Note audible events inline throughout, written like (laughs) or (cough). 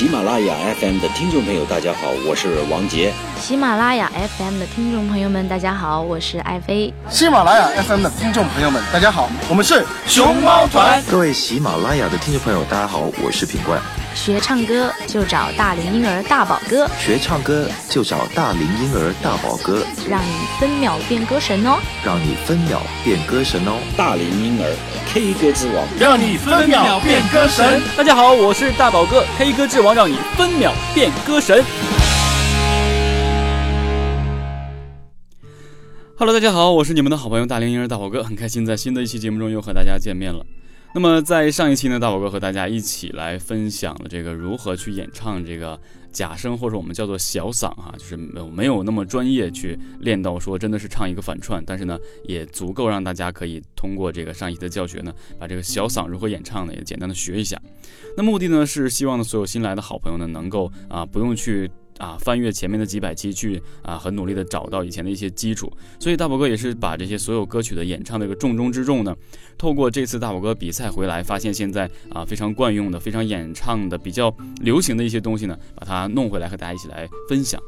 喜马拉雅 FM 的听众朋友，大家好，我是王杰。喜马拉雅 FM 的听众朋友们，大家好，我是艾飞。喜马拉雅 FM 的听众朋友们，大家好，我们是熊猫团。各位喜马拉雅的听众朋友，大家好，我是品冠。学唱歌就找大龄婴儿大宝哥，学唱歌就找大龄婴儿大宝哥，让你分秒变歌神哦，让你分秒变歌神哦。大龄婴儿 K 歌之王，让你分秒变歌神。大家好，我是大宝哥，K 歌之王，让你分秒变歌神。Hello，大家好，我是你们的好朋友大龄婴儿大宝哥，很开心在新的一期节目中又和大家见面了。那么在上一期呢，大宝哥和大家一起来分享了这个如何去演唱这个假声，或者我们叫做小嗓哈，就是没有没有那么专业去练到说真的是唱一个反串，但是呢也足够让大家可以通过这个上一期的教学呢，把这个小嗓如何演唱呢也简单的学一下。那目的呢是希望呢所有新来的好朋友呢能够啊不用去。啊，翻阅前面的几百期去啊，很努力的找到以前的一些基础，所以大宝哥也是把这些所有歌曲的演唱的一个重中之重呢，透过这次大宝哥比赛回来，发现现在啊非常惯用的、非常演唱的、比较流行的一些东西呢，把它弄回来和大家一起来分享。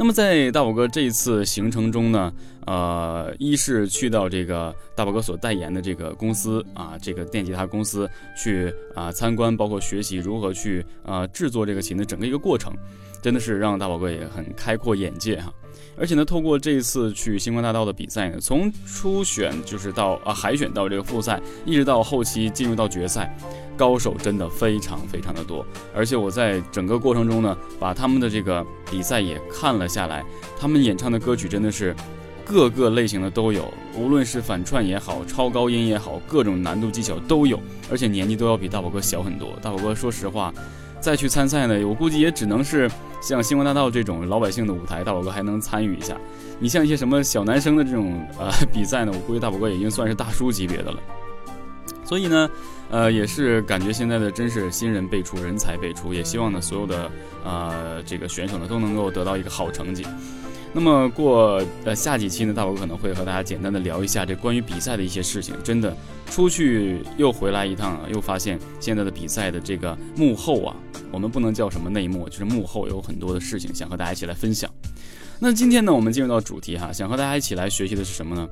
那么在大宝哥这一次行程中呢，呃，一是去到这个大宝哥所代言的这个公司啊，这个电吉他公司去啊参观，包括学习如何去啊制作这个琴的整个一个过程，真的是让大宝哥也很开阔眼界哈。而且呢，透过这一次去星光大道的比赛呢，从初选就是到啊海选到这个复赛，一直到后期进入到决赛。高手真的非常非常的多，而且我在整个过程中呢，把他们的这个比赛也看了下来，他们演唱的歌曲真的是各个类型的都有，无论是反串也好，超高音也好，各种难度技巧都有，而且年纪都要比大宝哥小很多。大宝哥说实话，再去参赛呢，我估计也只能是像星光大道这种老百姓的舞台，大宝哥还能参与一下。你像一些什么小男生的这种呃 (laughs) 比赛呢，我估计大宝哥已经算是大叔级别的了。所以呢。呃，也是感觉现在的真是新人辈出，人才辈出，也希望呢所有的呃这个选手呢都能够得到一个好成绩。那么过呃下几期呢，大宝可能会和大家简单的聊一下这关于比赛的一些事情。真的出去又回来一趟，又发现现在的比赛的这个幕后啊，我们不能叫什么内幕，就是幕后有很多的事情想和大家一起来分享。那今天呢，我们进入到主题哈，想和大家一起来学习的是什么呢？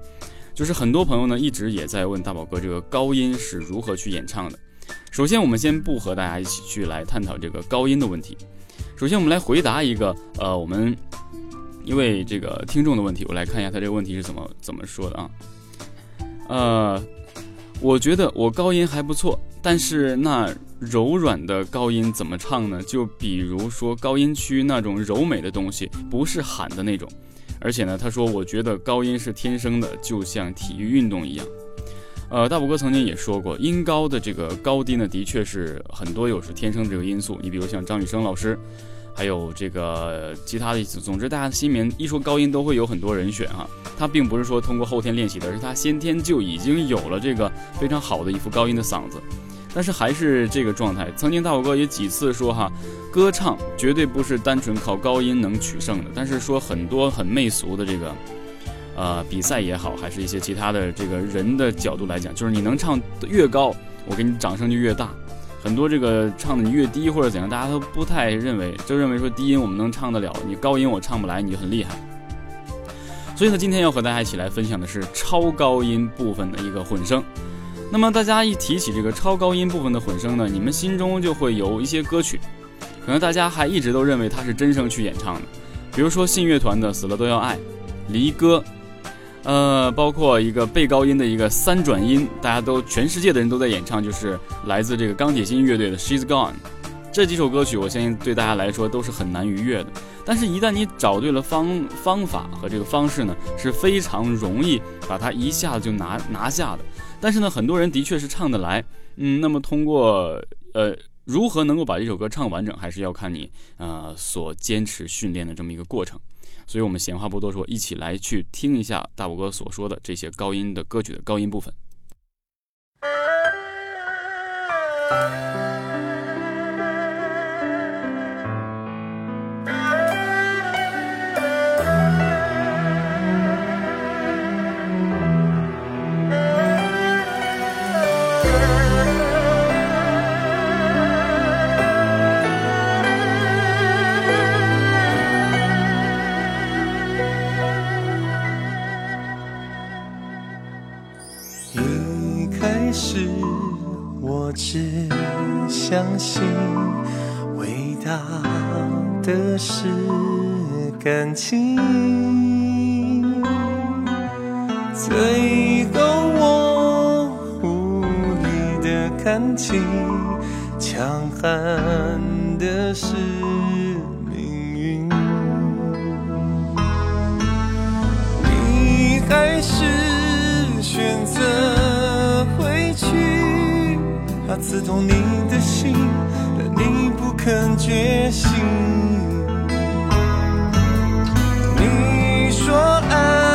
就是很多朋友呢一直也在问大宝哥这个高音是如何去演唱的。首先，我们先不和大家一起去来探讨这个高音的问题。首先，我们来回答一个呃，我们一位这个听众的问题。我来看一下他这个问题是怎么怎么说的啊？呃，我觉得我高音还不错，但是那柔软的高音怎么唱呢？就比如说高音区那种柔美的东西，不是喊的那种。而且呢，他说，我觉得高音是天生的，就像体育运动一样。呃，大宝哥曾经也说过，音高的这个高低呢，的确是很多有是天生这个因素。你比如像张雨生老师，还有这个其他的，总之大家心里面一说高音，都会有很多人选哈。他并不是说通过后天练习的，而是他先天就已经有了这个非常好的一副高音的嗓子。但是还是这个状态。曾经大宝哥也几次说哈，歌唱绝对不是单纯靠高音能取胜的。但是说很多很媚俗的这个，呃，比赛也好，还是一些其他的这个人的角度来讲，就是你能唱越高，我给你掌声就越大。很多这个唱的你越低或者怎样，大家都不太认为，就认为说低音我们能唱得了，你高音我唱不来，你就很厉害。所以呢，今天要和大家一起来分享的是超高音部分的一个混声。那么大家一提起这个超高音部分的混声呢，你们心中就会有一些歌曲，可能大家还一直都认为它是真声去演唱的，比如说信乐团的《死了都要爱》，离歌，呃，包括一个背高音的一个三转音，大家都全世界的人都在演唱，就是来自这个钢铁心乐队的《She's Gone》。这几首歌曲，我相信对大家来说都是很难逾越的，但是，一旦你找对了方方法和这个方式呢，是非常容易把它一下子就拿拿下的。但是呢，很多人的确是唱得来，嗯，那么通过呃，如何能够把这首歌唱完整，还是要看你呃所坚持训练的这么一个过程。所以，我们闲话不多说，一起来去听一下大宝哥所说的这些高音的歌曲的高音部分。是，我只相信伟大的是感情。最后我无力的看清，强悍怕刺痛你的心，但你不肯觉醒。你说爱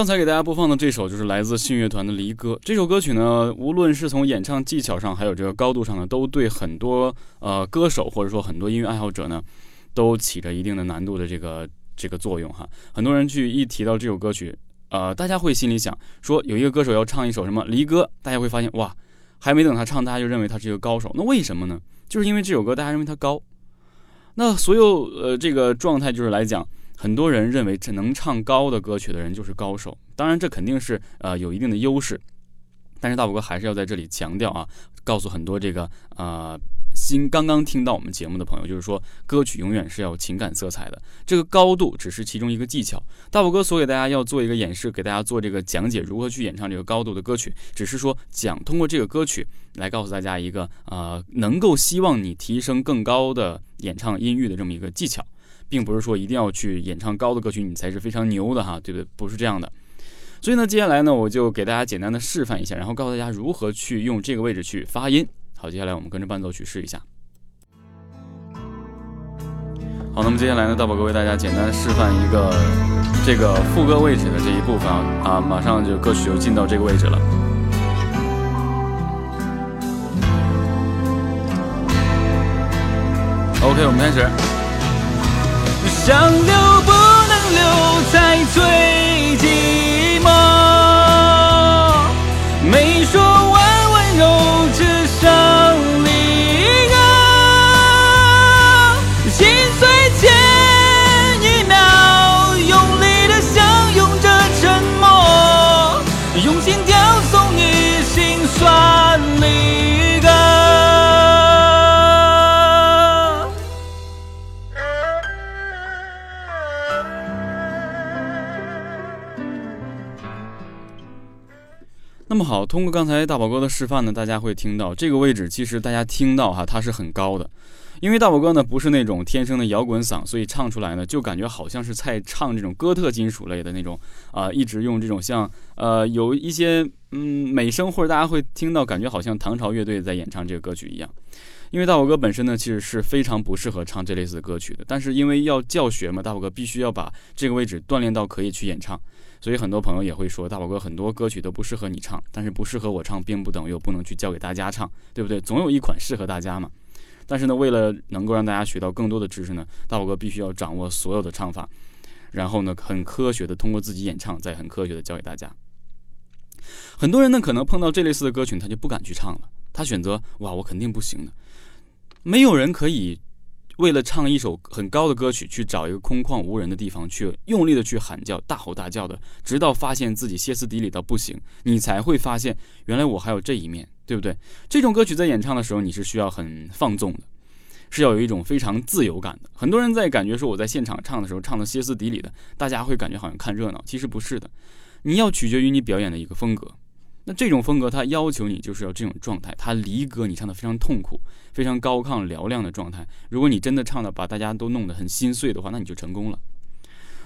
刚才给大家播放的这首就是来自信乐团的《离歌》。这首歌曲呢，无论是从演唱技巧上，还有这个高度上呢，都对很多呃歌手或者说很多音乐爱好者呢，都起着一定的难度的这个这个作用哈。很多人去一提到这首歌曲，呃，大家会心里想说，有一个歌手要唱一首什么《离歌》，大家会发现哇，还没等他唱，大家就认为他是一个高手。那为什么呢？就是因为这首歌大家认为他高。那所有呃这个状态就是来讲。很多人认为这能唱高的歌曲的人就是高手，当然这肯定是呃有一定的优势，但是大宝哥还是要在这里强调啊，告诉很多这个呃新刚刚听到我们节目的朋友，就是说歌曲永远是要有情感色彩的，这个高度只是其中一个技巧。大宝哥所给大家要做一个演示，给大家做这个讲解，如何去演唱这个高度的歌曲，只是说讲通过这个歌曲来告诉大家一个呃能够希望你提升更高的演唱音域的这么一个技巧。并不是说一定要去演唱高的歌曲，你才是非常牛的哈，对不对？不是这样的。所以呢，接下来呢，我就给大家简单的示范一下，然后告诉大家如何去用这个位置去发音。好，接下来我们跟着伴奏曲试一下。好，那么接下来呢，大宝哥为大家简单示范一个这个副歌位置的这一部分啊啊，马上就歌曲就进到这个位置了。OK，我们开始。想留不能留，在最近。好，通过刚才大宝哥的示范呢，大家会听到这个位置，其实大家听到哈，它是很高的，因为大宝哥呢不是那种天生的摇滚嗓，所以唱出来呢就感觉好像是在唱这种哥特金属类的那种啊、一直用这种像呃有一些嗯美声或者大家会听到感觉好像唐朝乐队在演唱这个歌曲一样。因为大宝哥本身呢，其实是非常不适合唱这类似的歌曲的，但是因为要教学嘛，大宝哥必须要把这个位置锻炼到可以去演唱，所以很多朋友也会说，大宝哥很多歌曲都不适合你唱，但是不适合我唱，并不等于我不能去教给大家唱，对不对？总有一款适合大家嘛。但是呢，为了能够让大家学到更多的知识呢，大宝哥必须要掌握所有的唱法，然后呢，很科学的通过自己演唱，再很科学的教给大家。很多人呢，可能碰到这类似的歌曲，他就不敢去唱了，他选择哇，我肯定不行的。没有人可以为了唱一首很高的歌曲，去找一个空旷无人的地方，去用力的去喊叫、大吼大叫的，直到发现自己歇斯底里到不行，你才会发现原来我还有这一面，对不对？这种歌曲在演唱的时候，你是需要很放纵的，是要有一种非常自由感的。很多人在感觉说我在现场唱的时候唱的歇斯底里的，大家会感觉好像看热闹，其实不是的，你要取决于你表演的一个风格。那这种风格，它要求你就是要这种状态，它离歌你唱的非常痛苦、非常高亢嘹亮的状态。如果你真的唱的把大家都弄得很心碎的话，那你就成功了。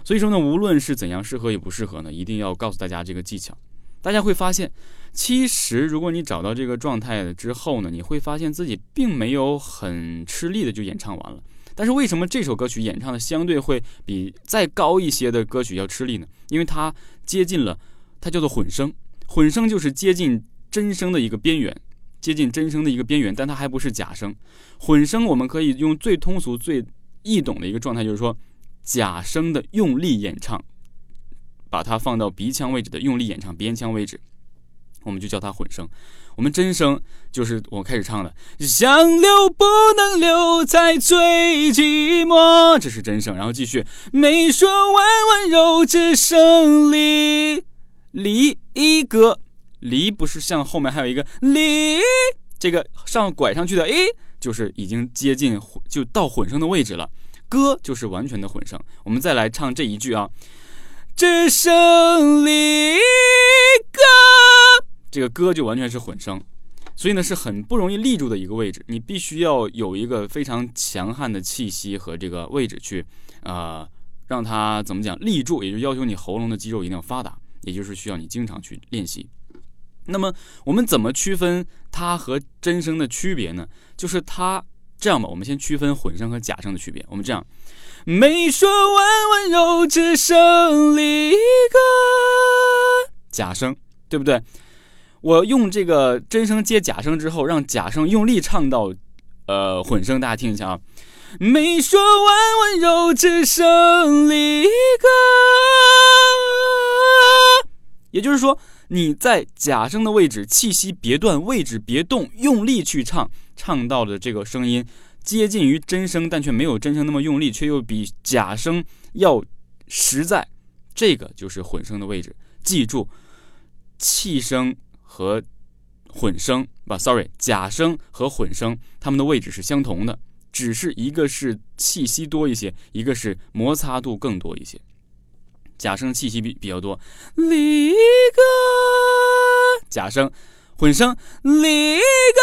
所以说呢，无论是怎样适合也不适合呢，一定要告诉大家这个技巧。大家会发现，其实如果你找到这个状态之后呢，你会发现自己并没有很吃力的就演唱完了。但是为什么这首歌曲演唱的相对会比再高一些的歌曲要吃力呢？因为它接近了，它叫做混声，混声就是接近真声的一个边缘，接近真声的一个边缘，但它还不是假声。混声我们可以用最通俗、最易懂的一个状态，就是说假声的用力演唱，把它放到鼻腔位置的用力演唱，鼻腔位置，我们就叫它混声。我们真声就是我开始唱的，想留不能留在最寂寞，这是真声。然后继续，没说完温柔，只剩离离一个离，不是像后面还有一个离，这个上拐上去的，诶，就是已经接近就到混声的位置了。歌就是完全的混声。我们再来唱这一句啊，只剩离歌。这个歌就完全是混声，所以呢是很不容易立住的一个位置，你必须要有一个非常强悍的气息和这个位置去，呃，让它怎么讲立住，也就要求你喉咙的肌肉一定要发达，也就是需要你经常去练习。那么我们怎么区分它和真声的区别呢？就是它这样吧，我们先区分混声和假声的区别。我们这样，没说完温柔，只剩离歌，假声，对不对？我用这个真声接假声之后，让假声用力唱到，呃，混声，大家听一下啊。没说完温柔，只剩离歌。也就是说，你在假声的位置，气息别断，位置别动，用力去唱，唱到的这个声音接近于真声，但却没有真声那么用力，却又比假声要实在。这个就是混声的位置。记住，气声。和混声不，sorry，假声和混声，它们的位置是相同的，只是一个是气息多一些，一个是摩擦度更多一些。假声气息比比较多，离歌；假声混声，离歌。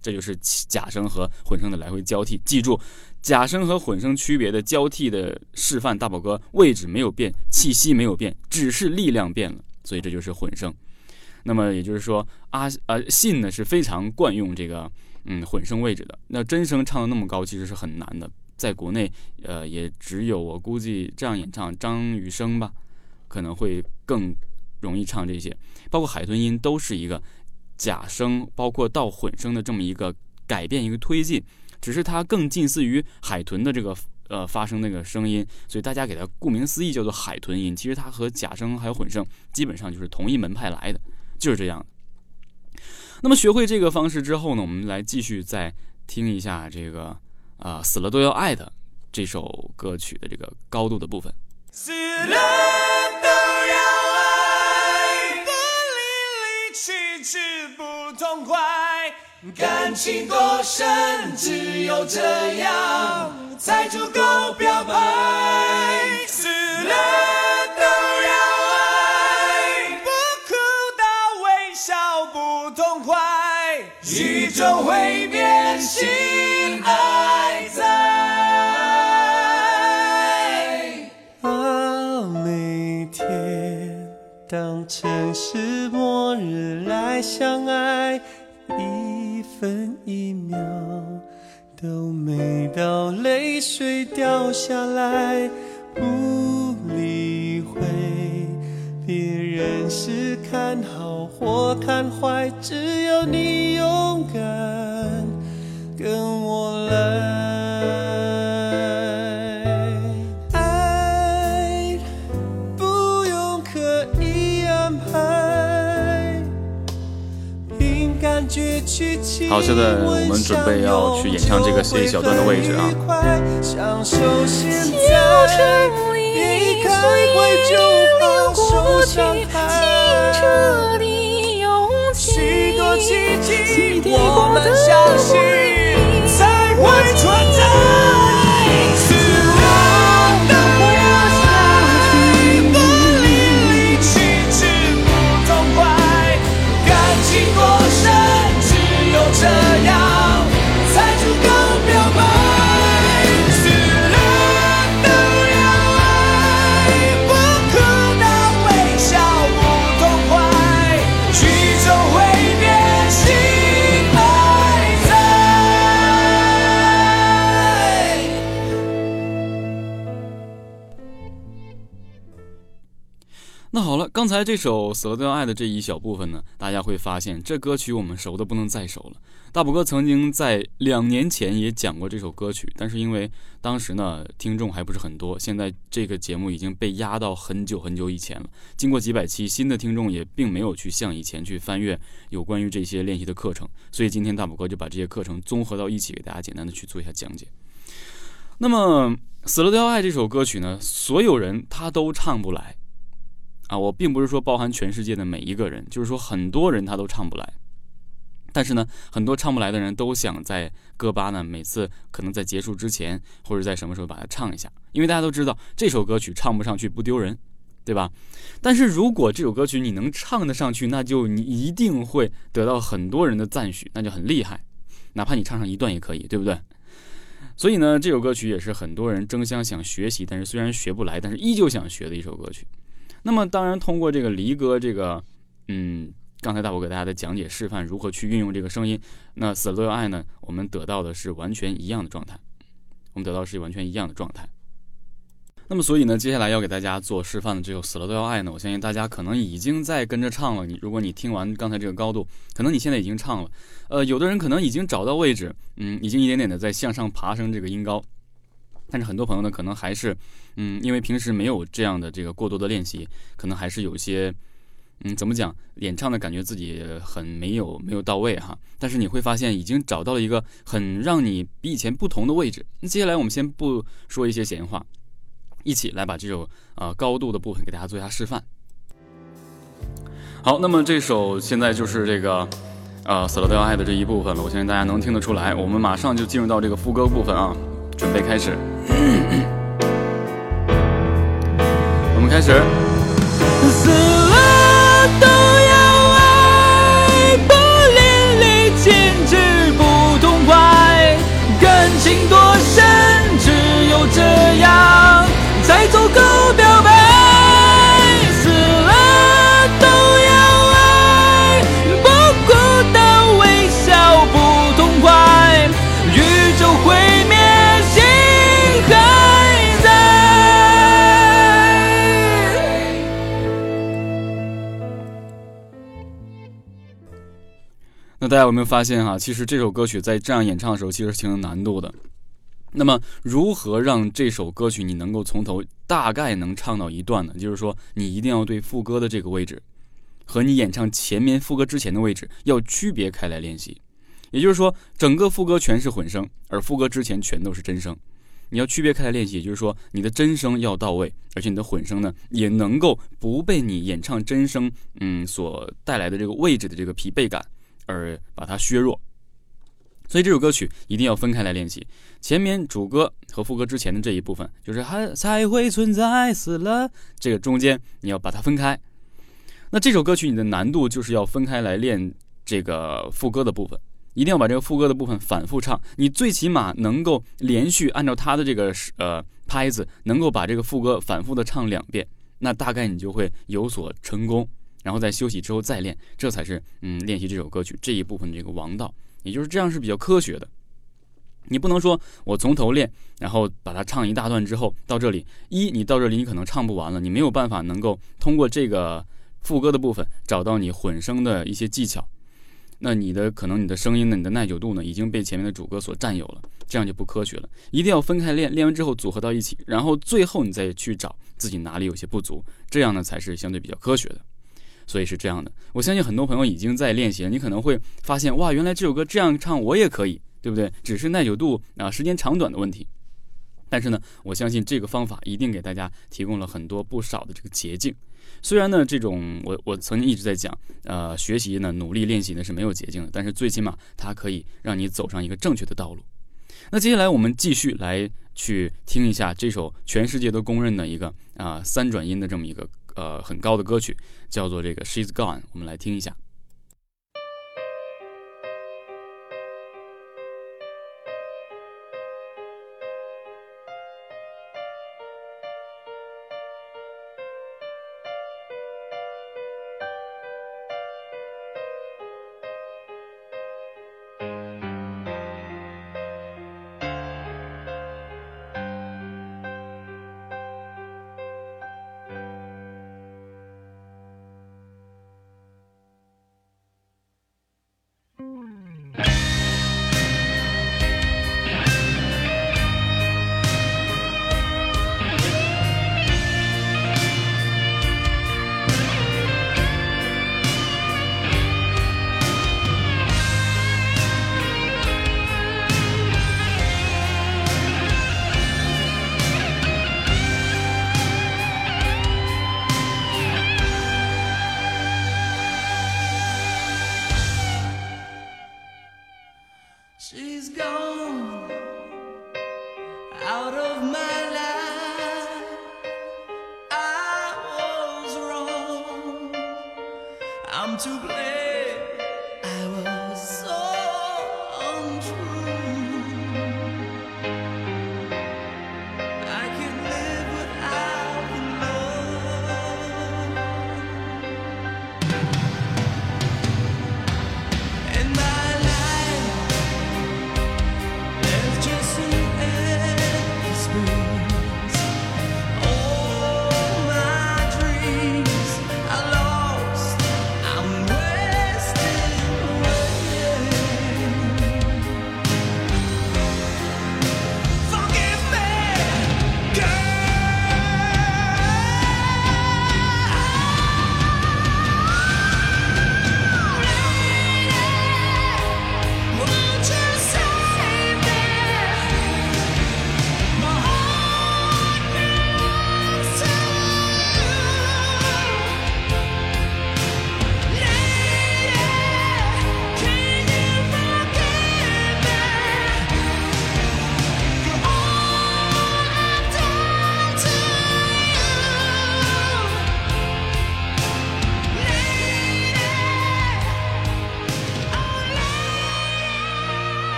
这就是假声和混声的来回交替，记住。假声和混声区别的交替的示范，大宝哥位置没有变，气息没有变，只是力量变了，所以这就是混声。那么也就是说，阿呃信呢是非常惯用这个嗯混声位置的。那真声唱的那么高，其实是很难的，在国内呃也只有我估计这样演唱张雨生吧，可能会更容易唱这些，包括海豚音都是一个假声，包括到混声的这么一个改变一个推进。只是它更近似于海豚的这个呃发声那个声音，所以大家给它顾名思义叫做海豚音。其实它和假声还有混声基本上就是同一门派来的，就是这样。那么学会这个方式之后呢，我们来继续再听一下这个啊死了都要爱的这首歌曲的这个高度的部分。死了都要爱，不离离去去不痛快。感情多深，只有这样才足够表白。死了宇宙会变心爱在。啊，每天当城市末日来相爱。一分一秒都没到，泪水掉下来，不是看好或看坏，只要你勇敢跟我来。好，现在我们准备要去演唱这个这一小段的位置啊。你一开怀就放手伤害，清澈的勇气，许多奇迹，我们相信才会存在。这首《死了都要爱》的这一小部分呢，大家会发现这歌曲我们熟的不能再熟了。大宝哥曾经在两年前也讲过这首歌曲，但是因为当时呢听众还不是很多，现在这个节目已经被压到很久很久以前了。经过几百期，新的听众也并没有去像以前去翻阅有关于这些练习的课程，所以今天大宝哥就把这些课程综合到一起，给大家简单的去做一下讲解。那么《死了都要爱》这首歌曲呢，所有人他都唱不来啊！我并不是说包含全世界的每一个人，就是说很多人他都唱不来。但是呢，很多唱不来的人都想在歌吧呢，每次可能在结束之前或者在什么时候把它唱一下，因为大家都知道这首歌曲唱不上去不丢人，对吧？但是如果这首歌曲你能唱得上去，那就你一定会得到很多人的赞许，那就很厉害，哪怕你唱上一段也可以，对不对？所以呢，这首歌曲也是很多人争相想学习，但是虽然学不来，但是依旧想学的一首歌曲。那么当然，通过这个离歌这个，嗯。刚才大伯给大家的讲解示范如何去运用这个声音，那死了都要爱呢？我们得到的是完全一样的状态，我们得到是完全一样的状态。那么所以呢，接下来要给大家做示范的这首死了都要爱呢，我相信大家可能已经在跟着唱了。你如果你听完刚才这个高度，可能你现在已经唱了。呃，有的人可能已经找到位置，嗯，已经一点点的在向上爬升这个音高，但是很多朋友呢，可能还是，嗯，因为平时没有这样的这个过多的练习，可能还是有些。嗯，怎么讲？演唱的感觉自己很没有没有到位哈，但是你会发现已经找到了一个很让你比以前不同的位置。那接下来我们先不说一些闲话，一起来把这首呃高度的部分给大家做一下示范。好，那么这首现在就是这个呃死了都要爱的这一部分了，我相信大家能听得出来。我们马上就进入到这个副歌部分啊，准备开始，我们开始。都要大家有没有发现哈？其实这首歌曲在这样演唱的时候，其实挺有难度的。那么，如何让这首歌曲你能够从头大概能唱到一段呢？就是说，你一定要对副歌的这个位置和你演唱前面副歌之前的位置要区别开来练习。也就是说，整个副歌全是混声，而副歌之前全都是真声。你要区别开来练习，也就是说，你的真声要到位，而且你的混声呢，也能够不被你演唱真声嗯所带来的这个位置的这个疲惫感。而把它削弱，所以这首歌曲一定要分开来练习。前面主歌和副歌之前的这一部分，就是还才会存在死了，这个中间你要把它分开。那这首歌曲你的难度就是要分开来练这个副歌的部分，一定要把这个副歌的部分反复唱。你最起码能够连续按照它的这个呃拍子，能够把这个副歌反复的唱两遍，那大概你就会有所成功。然后在休息之后再练，这才是嗯练习这首歌曲这一部分的这个王道，也就是这样是比较科学的。你不能说我从头练，然后把它唱一大段之后到这里，一你到这里你可能唱不完了，你没有办法能够通过这个副歌的部分找到你混声的一些技巧，那你的可能你的声音呢，你的耐久度呢已经被前面的主歌所占有了，这样就不科学了。一定要分开练，练完之后组合到一起，然后最后你再去找自己哪里有些不足，这样呢才是相对比较科学的。所以是这样的，我相信很多朋友已经在练习了。你可能会发现，哇，原来这首歌这样唱我也可以，对不对？只是耐久度啊，时间长短的问题。但是呢，我相信这个方法一定给大家提供了很多不少的这个捷径。虽然呢，这种我我曾经一直在讲，呃，学习呢，努力练习呢是没有捷径的，但是最起码它可以让你走上一个正确的道路。那接下来我们继续来去听一下这首全世界都公认的一个啊三转音的这么一个。呃，很高的歌曲叫做这个《She's Gone》，我们来听一下。Gone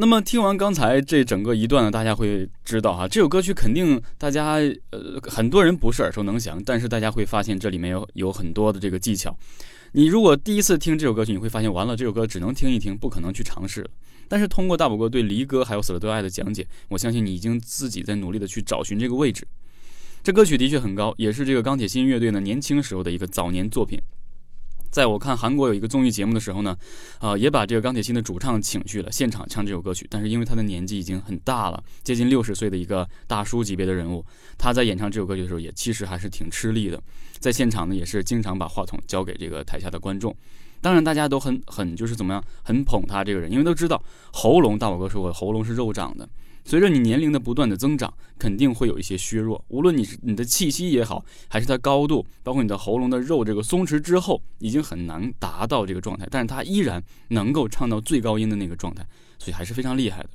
那么听完刚才这整个一段呢，大家会知道哈，这首歌曲肯定大家呃很多人不是耳熟能详，但是大家会发现这里面有有很多的这个技巧。你如果第一次听这首歌曲，你会发现完了这首歌只能听一听，不可能去尝试。但是通过大宝哥对离歌还有死了都爱的讲解，我相信你已经自己在努力的去找寻这个位置。这歌曲的确很高，也是这个钢铁心乐队呢年轻时候的一个早年作品。在我看韩国有一个综艺节目的时候呢，啊、也把这个钢铁心的主唱请去了现场唱这首歌曲，但是因为他的年纪已经很大了，接近六十岁的一个大叔级别的人物，他在演唱这首歌曲的时候也其实还是挺吃力的，在现场呢也是经常把话筒交给这个台下的观众。当然，大家都很很就是怎么样，很捧他这个人，因为都知道喉咙，大宝哥说过，喉咙是肉长的，随着你年龄的不断的增长，肯定会有一些削弱。无论你是你的气息也好，还是它高度，包括你的喉咙的肉这个松弛之后，已经很难达到这个状态，但是它依然能够唱到最高音的那个状态，所以还是非常厉害的。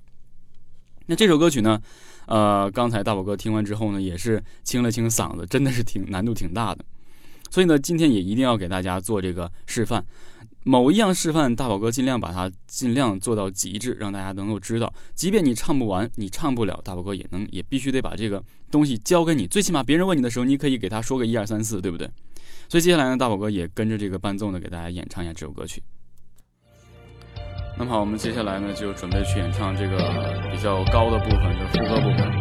那这首歌曲呢，呃，刚才大宝哥听完之后呢，也是清了清嗓子，真的是挺难度挺大的。所以呢，今天也一定要给大家做这个示范。某一样示范，大宝哥尽量把它尽量做到极致，让大家能够知道，即便你唱不完，你唱不了，大宝哥也能也必须得把这个东西交给你。最起码别人问你的时候，你可以给他说个一二三四，对不对？所以接下来呢，大宝哥也跟着这个伴奏呢，给大家演唱一下这首歌曲。那么好，我们接下来呢，就准备去演唱这个比较高的部分，就是副歌部分，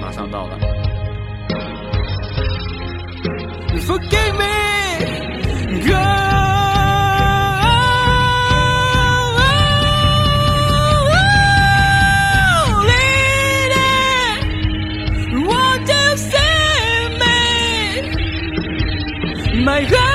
马上到了。Forgive me, girl. my God.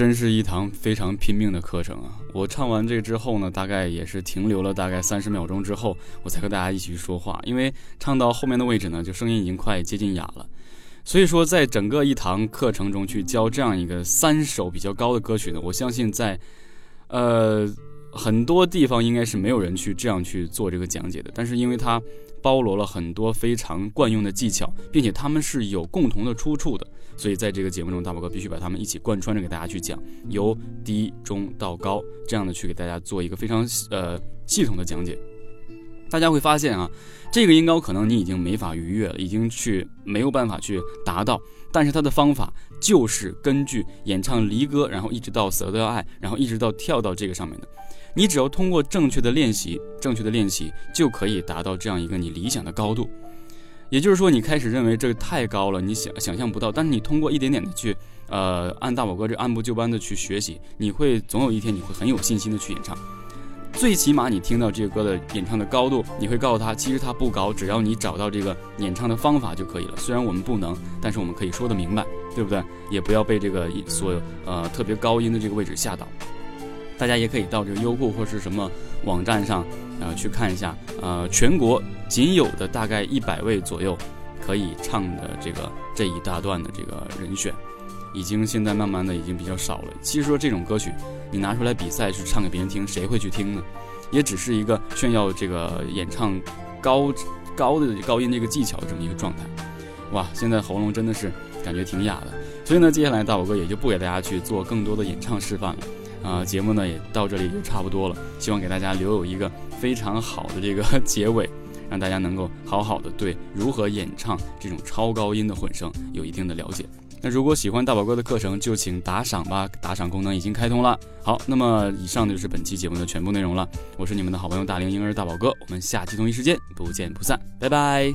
真是一堂非常拼命的课程啊！我唱完这之后呢，大概也是停留了大概三十秒钟之后，我才和大家一起去说话。因为唱到后面的位置呢，就声音已经快接近哑了。所以说，在整个一堂课程中去教这样一个三首比较高的歌曲呢，我相信在呃很多地方应该是没有人去这样去做这个讲解的。但是因为它包罗了很多非常惯用的技巧，并且它们是有共同的出处的。所以在这个节目中，大宝哥必须把它们一起贯穿着给大家去讲，由低中到高，这样的去给大家做一个非常呃系统的讲解。大家会发现啊，这个音高可能你已经没法逾越了，已经去没有办法去达到，但是它的方法就是根据演唱离歌，然后一直到死了都要爱，然后一直到跳到这个上面的。你只要通过正确的练习，正确的练习就可以达到这样一个你理想的高度。也就是说，你开始认为这个太高了，你想想象不到，但是你通过一点点的去，呃，按大宝哥这按部就班的去学习，你会总有一天你会很有信心的去演唱。最起码你听到这个歌的演唱的高度，你会告诉他，其实它不高，只要你找到这个演唱的方法就可以了。虽然我们不能，但是我们可以说得明白，对不对？也不要被这个所有呃特别高音的这个位置吓到。大家也可以到这个优酷或是什么网站上，呃，去看一下，呃，全国仅有的大概一百位左右可以唱的这个这一大段的这个人选，已经现在慢慢的已经比较少了。其实说这种歌曲，你拿出来比赛去唱给别人听，谁会去听呢？也只是一个炫耀这个演唱高高的高音这个技巧这么一个状态。哇，现在喉咙真的是感觉挺哑的。所以呢，接下来大宝哥也就不给大家去做更多的演唱示范了。啊，节目呢也到这里就差不多了，希望给大家留有一个非常好的这个 (laughs) 结尾，让大家能够好好的对如何演唱这种超高音的混声有一定的了解。那如果喜欢大宝哥的课程，就请打赏吧，打赏功能已经开通了。好，那么以上就是本期节目的全部内容了，我是你们的好朋友大龄婴儿大宝哥，我们下期同一时间不见不散，拜拜。